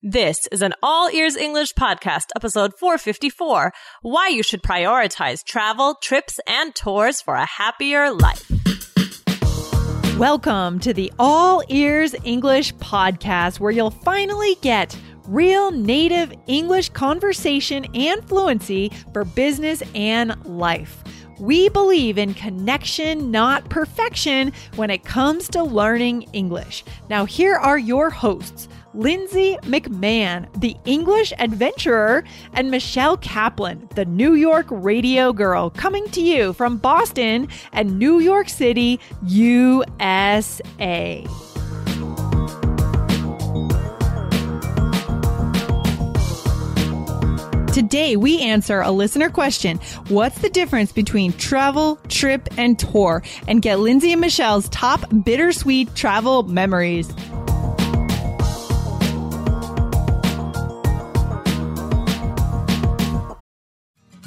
This is an All Ears English podcast, episode 454 Why You Should Prioritize Travel, Trips, and Tours for a Happier Life. Welcome to the All Ears English podcast, where you'll finally get real native English conversation and fluency for business and life. We believe in connection, not perfection, when it comes to learning English. Now, here are your hosts. Lindsay McMahon, the English adventurer, and Michelle Kaplan, the New York radio girl, coming to you from Boston and New York City, USA. Today, we answer a listener question What's the difference between travel, trip, and tour? And get Lindsay and Michelle's top bittersweet travel memories.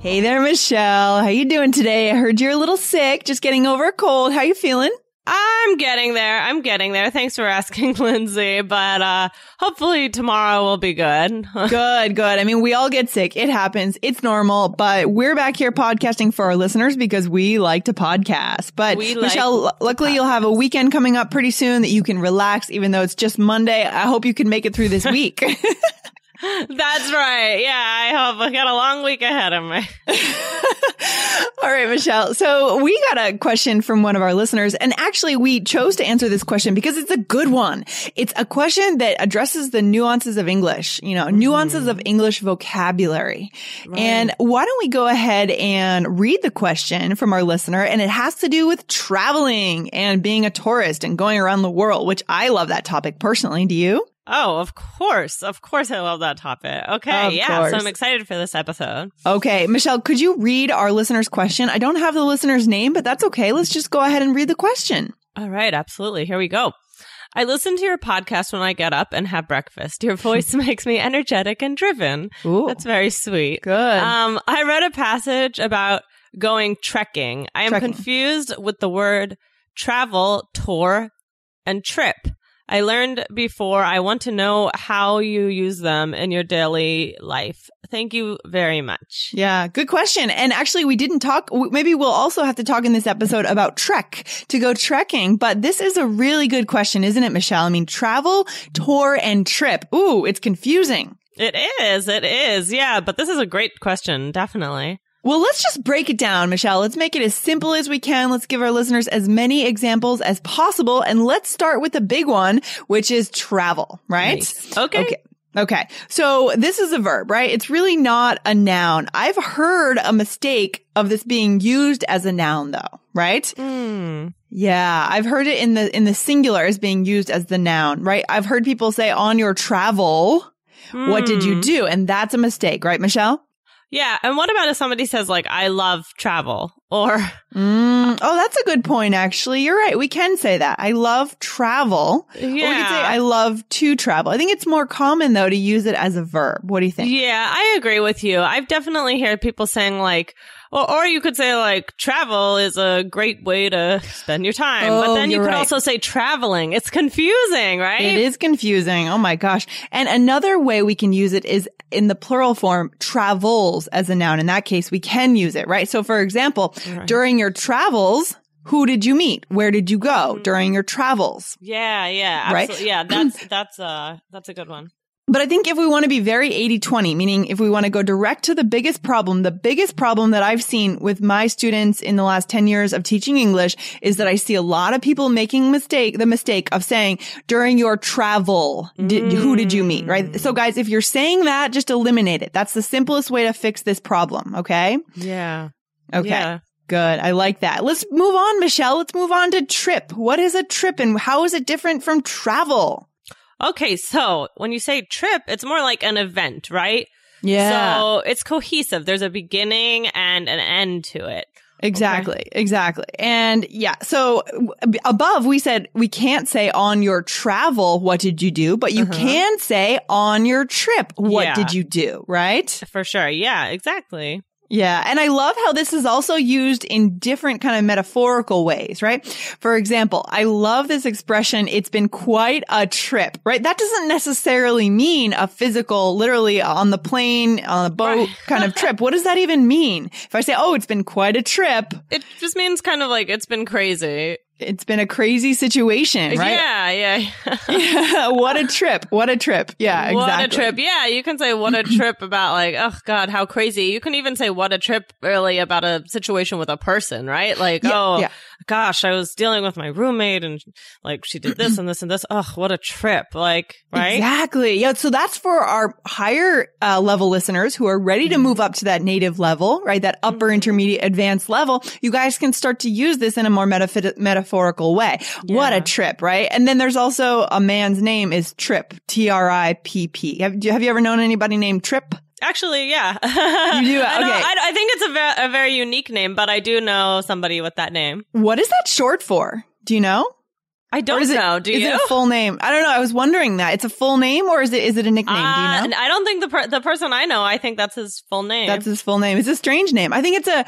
Hey there, Michelle. How you doing today? I heard you're a little sick, just getting over a cold. How you feeling? I'm getting there. I'm getting there. Thanks for asking, Lindsay. But uh hopefully tomorrow will be good. good, good. I mean, we all get sick. It happens. It's normal. But we're back here podcasting for our listeners because we like to podcast. But We like Michelle, luckily you'll have a weekend coming up pretty soon that you can relax, even though it's just Monday. I hope you can make it through this week. That's right. Yeah, I hope I got a long week ahead of me. All right, Michelle. So we got a question from one of our listeners, and actually we chose to answer this question because it's a good one. It's a question that addresses the nuances of English, you know, nuances of mm-hmm. English vocabulary. And why don't we go ahead and read the question from our listener? And it has to do with traveling and being a tourist and going around the world, which I love that topic personally. Do you? Oh, of course. Of course I love that topic. Okay. Of yeah. course. So I'm excited for this episode. Okay, Michelle, could you read our listener's question? I don't have the listener's name, but that's okay. Let's just go ahead and read the question. All right, absolutely. Here we go. I listen to your podcast when I get up and have breakfast. Your voice makes me energetic and driven. Ooh. That's very sweet. Good. Um, I read a passage about going trekking. I am Trekking. confused with the word travel, tour, and trip. I learned before. I want to know how you use them in your daily life. Thank you very much. Yeah, good question. And actually, we didn't talk. Maybe we'll also have to talk in this episode about trek to go trekking. But this is a really good question, isn't it, Michelle? I mean, travel, tour, and trip. Ooh, it's confusing. It is. It is. Yeah. But this is a great question. Definitely. Well, let's just break it down, Michelle. Let's make it as simple as we can. Let's give our listeners as many examples as possible. And let's start with the big one, which is travel, right? Nice. Okay. Okay. Okay. So this is a verb, right? It's really not a noun. I've heard a mistake of this being used as a noun though, right? Hmm. Yeah. I've heard it in the, in the singular as being used as the noun, right? I've heard people say on your travel, what did you Hmm. do? And that's a mistake, right, Michelle? Yeah. And what about if somebody says like, I love travel or Mm, oh, that's a good point, actually. You're right. We can say that. I love travel. Or we could say Yeah. I love to travel. I think it's more common though to use it as a verb. What do you think? Yeah, I agree with you. I've definitely heard people saying like, or, or you could say like, travel is a great way to spend your time. but Oh, then you could right. also say traveling. It's confusing, right? It is confusing. Oh my gosh. And another way we can use it is in the plural form, travels as a noun. In that case, we can use it, right? So for example, during your travels, who did you meet? Where did you go during your travels? Yeah, yeah, Right? Yeah, that's that's uh that's a good one. But I think if we want to be very 80-20, meaning if we want to go direct to the biggest problem, the biggest problem that I've seen with my students in the last 10 years of teaching English is that I see a lot of people making mistake, the mistake of saying during your travel, did, who did you meet? Right? So guys, if you're saying that, just eliminate it. That's the simplest way to fix this problem. Okay. Yeah. Okay. Yeah. Good. I like that. Let's move on, Michelle. Let's move on to trip. What is a trip and how is it different from travel? Okay, so when you say trip, it's more like an event, right? Yeah. So it's cohesive. There's a beginning and an end to it. Exactly, exactly. And yeah, so above we said we can't say on your travel, what did you do? But you Uh-huh. can say on your trip, what Yeah. did you do? Right? For sure. Yeah, exactly. Yeah. And I love how this is also used in different kind of metaphorical ways, right? For example, I love this expression. It's been quite a trip, right? That doesn't necessarily mean a physical, literally on the plane, on a boat Right. kind of trip. What does that even mean? If I say, Oh, it's been quite a trip, It just means kind of like it's been crazy. It's been a crazy situation, right? Yeah, yeah. Yeah. what a trip. What a trip. Yeah, What exactly. a trip. Yeah, you can say what a trip about like, oh God, how crazy. You can even say what a trip really about a situation with a person, right? Like, Yeah, oh yeah. Gosh, I was dealing with my roommate and like she did this and this and this. Oh, what a trip. Like, right? Exactly. Yeah. So that's for our higher uh, level listeners who are ready Mm-hmm. to move up to that native level, right? That upper intermediate advanced level. You guys can start to use this in a more metaph- metaphorical way. What a trip, right? And then there's also a man's name is Trip, T-R-I-P-P. Have, have you ever known anybody named Tripp? Actually, yeah. You do? I, know- Okay. I, I think it's a, a very unique name, but I do know somebody with that name. What is that short for? Do you know? I don't is it, know. Do is you? it a full name? I don't know. I was wondering that. It's a full name or is it, is it a nickname? Uh, do you know? I don't think the per- the person I know. I think that's his full name. That's his full name. It's a strange name. I think it's a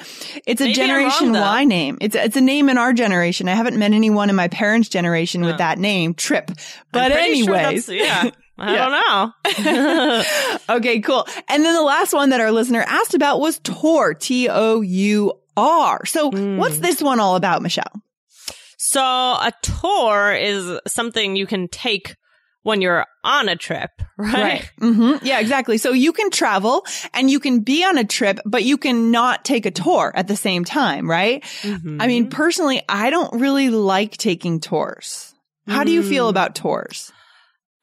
it's a Maybe Generation wrong. Y name. It's a, it's a name in our generation. I haven't met anyone in my parents' generation with Oh. that name, Trip. But pretty sure anyways, yeah. I Yeah. don't know. okay, cool. And then the last one that our listener asked about was tour, T O U R. So Hmm. what's this one all about, Michelle? So a tour is something you can take when you're on a trip, right? hmm Yeah, exactly. So you can travel and you can be on a trip, but you can not take a tour at the same time, right? Mhm. I mean, personally, I don't really like taking tours. How do you feel Mm. about tours?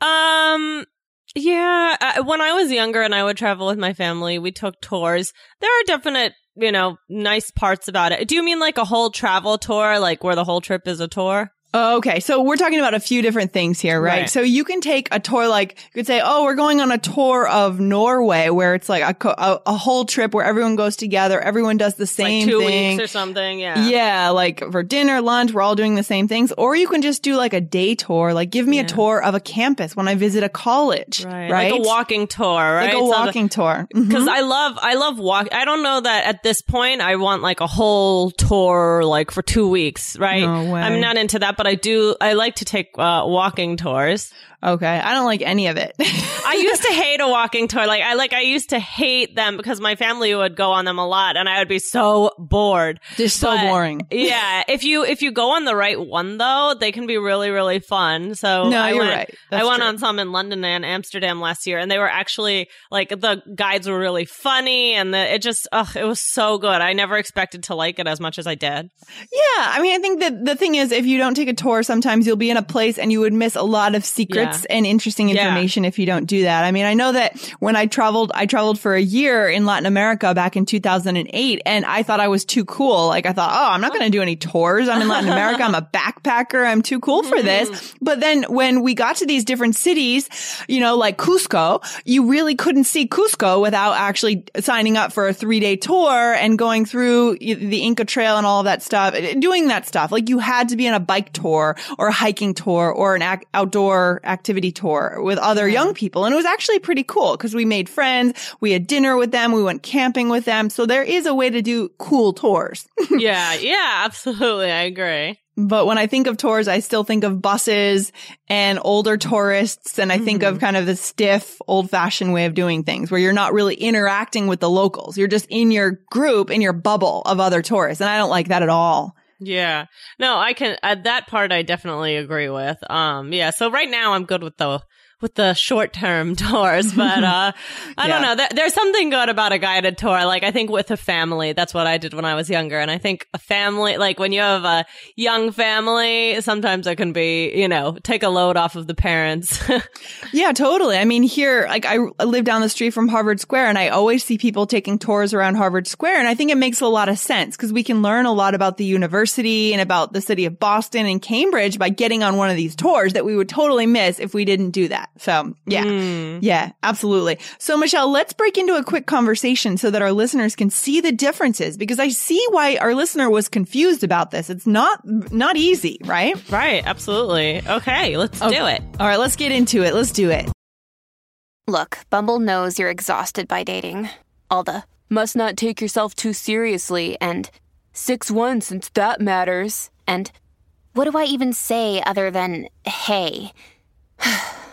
Um, yeah. When I was younger and I would travel with my family, we took tours. There are definite, you know, nice parts about it. Do you mean like a whole travel tour, like where the whole trip is a tour? Okay, so we're talking about a few different things here, right? Right. So you can take a tour, like you could say, "Oh, we're going on a tour of Norway," where it's like a a, a whole trip where everyone goes together, everyone does the same like two thing. weeks or something. Yeah. yeah, like for dinner, lunch, we're all doing the same things. Or you can just do like a day tour, like give me a tour of a campus when I visit a college, right? Right. Like a walking tour, right? Like a So walking tour. Mhm. Because I love, I love walk. I don't know that at this point I want like a whole tour, like for two weeks, right? No. I'm not into that, but I do. I like to take uh, walking tours. Okay, I don't like any of it. I used to hate a walking tour. Like I like I used to hate them because my family would go on them a lot, and I would be so bored. just so But- boring. Yeah, if you if you go on the right one though, they can be really really fun. So No, I you're went, right. I went true. on some in London and Amsterdam last year, and they were actually like the guides were really funny, and the, it just ugh, it was so good. I never expected to like it as much as I did. Yeah, I mean, I think that the thing is, if you don't take a tour, sometimes you'll be in a place and you would miss a lot of secrets and interesting Yeah. information if you don't do that. I mean, I know that when I traveled, I traveled for a year in Latin America back in 2008, and I thought I was too cool. Like, I thought, oh, I'm not going to do any tours. I'm in Latin America. I'm a backpacker. I'm too cool for this. Mm-hmm. But then when we got to these different cities, you know, like Cusco, you really couldn't see Cusco without actually signing up for a three day tour and going through the Inca Trail and all that stuff, doing that stuff. Like you had to be on a bike tour or a hiking tour or an ac- outdoor activity tour with other young people. And it was actually pretty cool because we made friends. We had dinner with them. We went camping with them. So there is a way to do cool tours. yeah, yeah, absolutely, I agree. But when I think of tours, I still think of buses and older tourists. And I think of mm-hmm. kind of the stiff, old fashioned way of doing things where you're not really interacting with the locals. You're just in your group, in your bubble of other tourists. And I don't like that at all. Yeah. No, I can uh, that part I definitely agree with. Um yeah, so right now I'm good with the with the short term tours, but uh, I don't know. There, there's something good about a guided tour. Like I think with a family, that's what I did when I was younger. And I think a family, like when you have a young family, sometimes it can be, you know, take a load off of the parents. Yeah, totally. I mean, here, like I, I live down the street from Harvard Square and I always see people taking tours around Harvard Square. And I think it makes a lot of sense because we can learn a lot about the university and about the city of Boston and Cambridge by getting on one of these tours that we would totally miss if we didn't do that. So yeah, Mm. yeah, absolutely. So Michelle, let's break into a quick conversation so that our listeners can see the differences because I see why our listener was confused about this. It's not, not easy, right? right. Absolutely. Okay. Let's do it. All right, let's get into it. Let's do it. Look, Bumble knows you're exhausted by dating. All the must not take yourself too seriously and 6 1 since that matters. And what do I even say other than hey?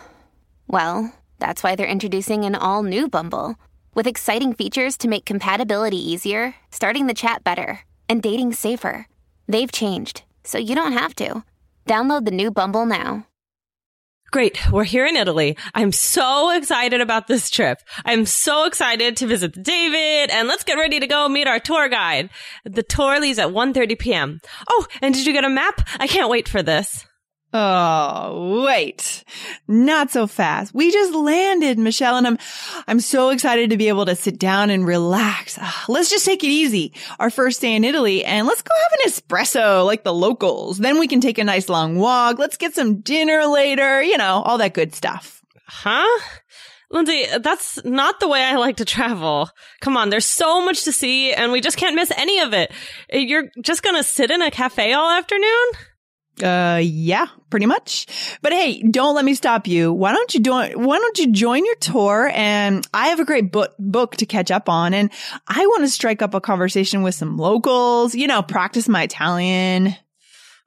well, that's why they're introducing an all new Bumble with exciting features to make compatibility easier, starting the chat better, and dating safer. They've changed, so you don't have to. Download the new Bumble now. Great. We're here in Italy. I'm so excited about this trip. I'm so excited to visit David and let's get ready to go meet our tour guide. The tour leaves at 1.30 p.m. Oh, and did you get a map? I can't wait for this. Oh, wait. Not so fast. We just landed, Michelle, and I'm, I'm so excited to be able to sit down and relax. Ah, Let's just take it easy. Our first day in Italy and let's go have an espresso like the locals. Then we can take a nice long walk. Let's get some dinner later, you know, all that good stuff. Huh? Lindsay, that's not the way I like to travel. Come on, there's so much to see and we just can't miss any of it. You're just gonna sit in a cafe all afternoon? Uh, yeah, pretty much. But hey, don't let me stop you. Why don't you do, why don't you join your tour? And I have a great book, book to catch up on. And I want to strike up a conversation with some locals, you know, practice my Italian.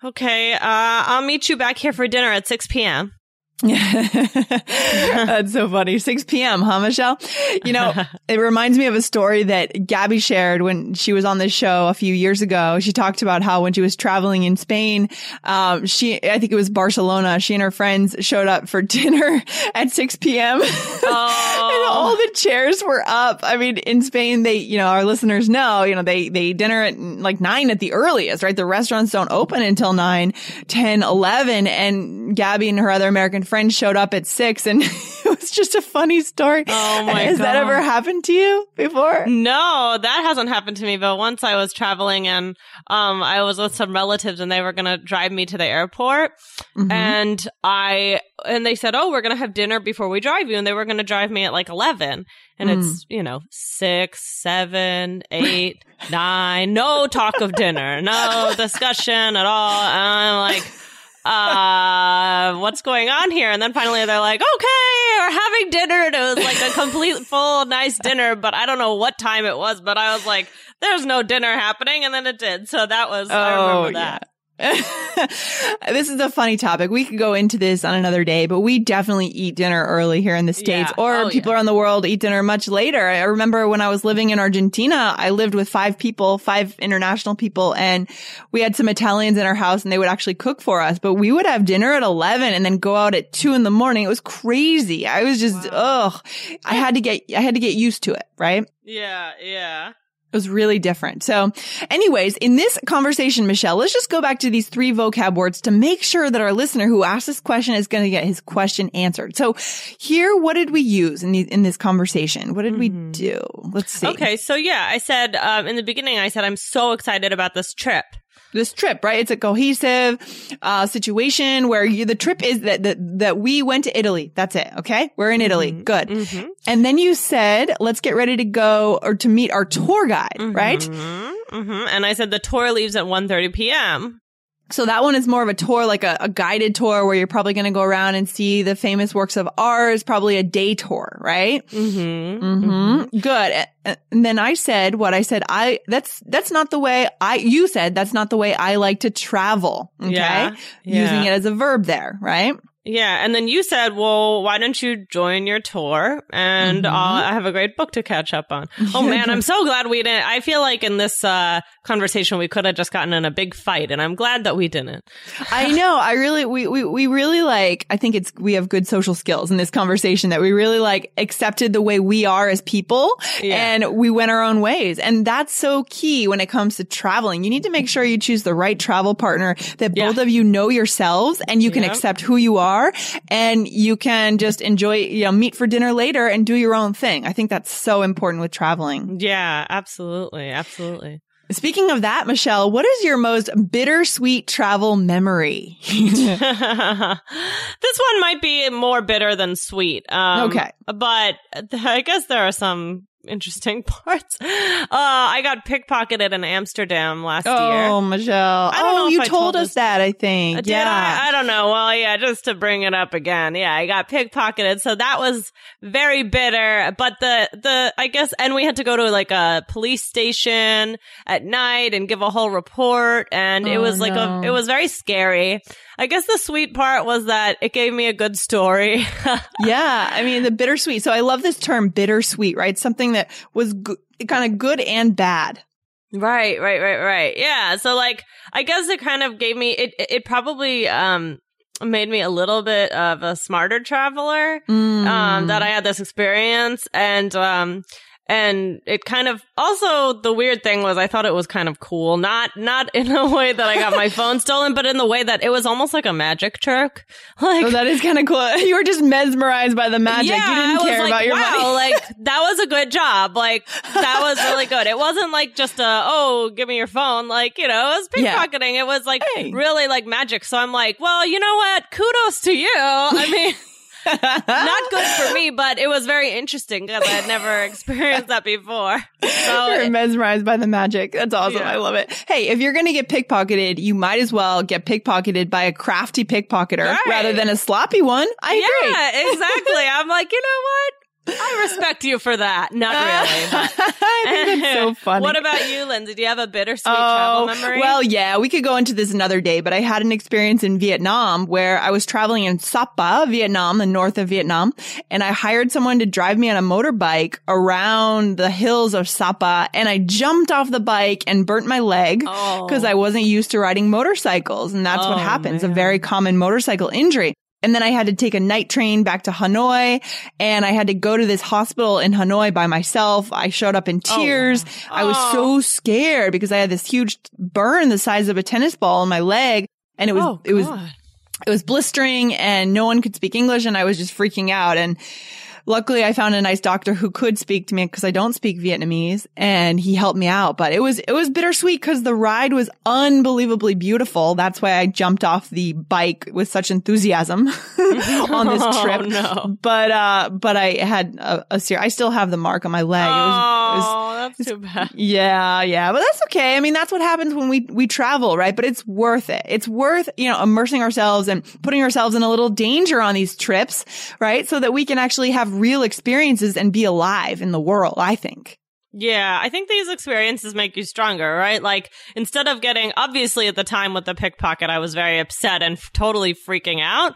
Okay, uh, I'll meet you back here for dinner at 6 p.m. That's so funny. 6 p.m., huh, Michelle? You know, it reminds me of a story that Gabby shared when she was on this show a few years ago. She talked about how when she was traveling in Spain, um, she, I think it was Barcelona, she and her friends showed up for dinner at 6 p.m. Oh. All the chairs were up. I mean, in Spain, they, you know, our listeners know, you know, they, they dinner at like nine at the earliest, right? The restaurants don't open until nine, 10, 11. And Gabby and her other American friends showed up at six and was just a funny story. Oh my Has that ever happened to you before? No, that hasn't happened to me. But once I was traveling and um, I was with some relatives and they were gonna drive me to the airport, Mhm. and I and they said, "Oh, we're gonna have dinner before we drive you," and they were gonna drive me at like eleven, and it's you know six, seven, eight, nine, no talk of dinner, no discussion at all. And I'm like. Uh, what's going on here? And then finally they're like, okay, we're having dinner. And it was like a complete full nice dinner, but I don't know what time it was, but I was like, there's no dinner happening. And then it did. So that was, I oh, remember that. this is a funny topic. We could go into this on another day, but we definitely eat dinner early here in the States Yeah. or Oh, people yeah. around the world eat dinner much later. I remember when I was living in Argentina, I lived with five people, five international people, and we had some Italians in our house and they would actually cook for us, but we would have dinner at 11 and then go out at two in the morning. It was crazy. I was just, ugh, I had to get, I had to get used to it, right? Yeah. Yeah. It was really different. So anyways, in this conversation, Michelle, let's just go back to these three vocab words to make sure that our listener who asked this question is going to get his question answered. So here, what did we use in, the, in this conversation? What did we do? Let's see. Okay. So yeah, I said, um, in the beginning, I said, I'm so excited about this trip. This trip, right? It's a cohesive, uh, situation where you, the trip is that, that, that we went to Italy. That's it. Okay. We're in Italy. Good. Mm-hmm. And then you said, let's get ready to go or to meet our tour guide, right? Mm-hmm. hmm And I said the tour leaves at 1.30 p.m. So that one is more of a tour, like a, a guided tour where you're probably going to go around and see the famous works of art. It's probably a day tour, right? Mm-hmm. Mm-hmm. Good. And then I said what I said. I, that's, that's not the way I, you said that's not the way I like to travel. Okay. Yeah. Using it as a verb there, right? Yeah, and then you said, "Well, why don't you join your tour?" And Mhm. I'll, I have a great book to catch up on. Oh man, I'm so glad we didn't. I feel like in this uh, conversation we could have just gotten in a big fight, and I'm glad that we didn't. I know. I really, we, we, we really like, I think it's, we have good social skills in this conversation that we really like accepted the way we are as people Yeah. and we went our own ways. And that's so key when it comes to traveling. You need to make sure you choose the right travel partner that Yeah. both of you know yourselves and you can Yep. accept who you are and you can just enjoy, you know, meet for dinner later and do your own thing. I think that's so important with traveling. Yeah, absolutely, absolutely. Speaking of that, Michelle, what is your most bittersweet travel memory? this one might be more bitter than sweet. Um, Okay. But I guess there are some interesting parts. Uh, I got pickpocketed in Amsterdam last year. Oh, Michelle. I don't know oh, if you told told us that, I think. Uh, Did yeah. I? I don't know. Well, yeah, just to bring it up again. Yeah, I got pickpocketed. So that was very bitter. But the, the, I guess, and we had to go to like a police station at night and give a whole report. And it Oh, was like no. a, it was very scary. I guess the sweet part was that it gave me a good story. yeah. I mean, the bittersweet. So I love this term bittersweet, right? Something that was go- kind of good and bad. Right, right, right, right. Yeah. So like, I guess it kind of gave me, it, it probably, um, made me a little bit of a smarter traveler. Mm. um, that I had this experience and, um, and it kind of also the weird thing was I thought it was kind of cool. Not, not in a way that I got my phone stolen, but in the way that it was almost like a magic trick. Like, Oh, that is kind of cool. You were just mesmerized by the magic. yeah, you didn't I was care like, about your wow, money. like that was a good job. Like that was really good. It wasn't like just a oh, give me your phone. Like you know, it was Yeah. pickpocketing. It was like Hey. really like magic. So I'm like, well, you know what? Kudos to you. I mean. Not good for me, but it was very interesting because I had never experienced that before. So You're mesmerized by the magic. That's awesome. Yeah. I love it. Hey, if you're going to get pickpocketed, you might as well get pickpocketed by a crafty pickpocketer Right. rather than a sloppy one. I agree. yeah, exactly. I'm like, you know what? I respect you for that. Not really, but I think that's so funny. What about you, Lindsay? Do you have a bittersweet Oh, travel memory? well, yeah, we could go into this another day, but I had an experience in Vietnam where I was traveling in Sapa, Vietnam, the north of Vietnam, and I hired someone to drive me on a motorbike around the hills of Sapa, and I jumped off the bike and burnt my leg Oh. because I wasn't used to riding motorcycles, and that's what Oh, happens, a very common motorcycle injury. And then I had to take a night train back to Hanoi and I had to go to this hospital in Hanoi by myself. I showed up in oh, tears. I was Oh. so scared because I had this huge burn the size of a tennis ball on my leg and it was, oh, it was, it was blistering and no one could speak English and I was just freaking out. And luckily I found a nice doctor who could speak to me because I don't speak Vietnamese and he helped me out. But it was, it was bittersweet because the ride was unbelievably beautiful. That's why I jumped off the bike with such enthusiasm on this Oh, trip. no. But, uh, but I had a, a I still have the mark on my leg. It was, it was oh, that's too bad. yeah, yeah, but that's okay. I mean, that's what happens when we we travel, right? But it's worth it. It's worth, you know, immersing ourselves and putting ourselves in a little danger on these trips, right? So that we can actually have real experiences and be alive in the world, I think. Yeah, I think these experiences make you stronger, right? Like, instead of getting, obviously at the time with the pickpocket, I was very upset and f- totally freaking out.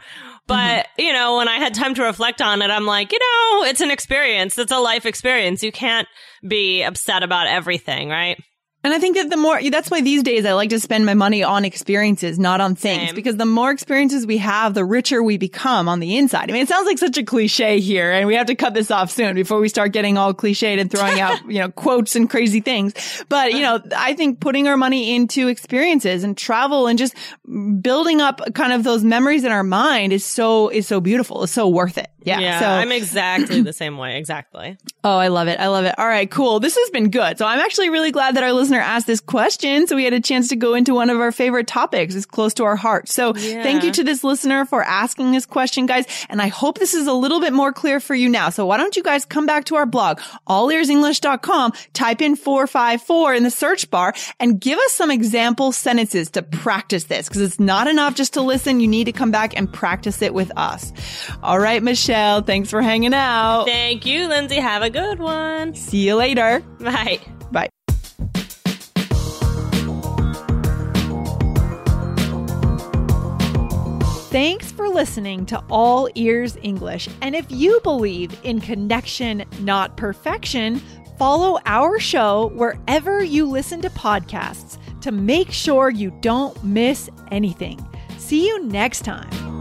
But, mm-hmm. you know, when I had time to reflect on it, I'm like, you know, it's an experience. It's a life experience. You can't be upset about everything, right? And I think that the more, that's why these days I like to spend my money on experiences, not on things, Same. because the more experiences we have, the richer we become on the inside. I mean, it sounds like such a cliche here and we have to cut this off soon before we start getting all cliched and throwing out, you know, quotes and crazy things. But, you know, I think putting our money into experiences and travel and just building up kind of those memories in our mind is so, is so beautiful. It's so worth it. Yeah. so I'm exactly the same way. Exactly. Oh, I love it. I love it. All right, cool. This has been good. So I'm actually really glad that our listener asked this question. So we had a chance to go into one of our favorite topics. It's close to our heart. So Yeah. thank you to this listener for asking this question, guys. And I hope this is a little bit more clear for you now. So why don't you guys come back to our blog, allearsenglish.com, type in 454 in the search bar and give us some example sentences to practice this because it's not enough just to listen. You need to come back and practice it with us. All right, Michelle, thanks for hanging out. Thank you, Lindsay. Have a good one. See you later. Bye. Bye. Thanks for listening to All Ears English. And if you believe in connection, not perfection, follow our show wherever you listen to podcasts to make sure you don't miss anything. See you next time.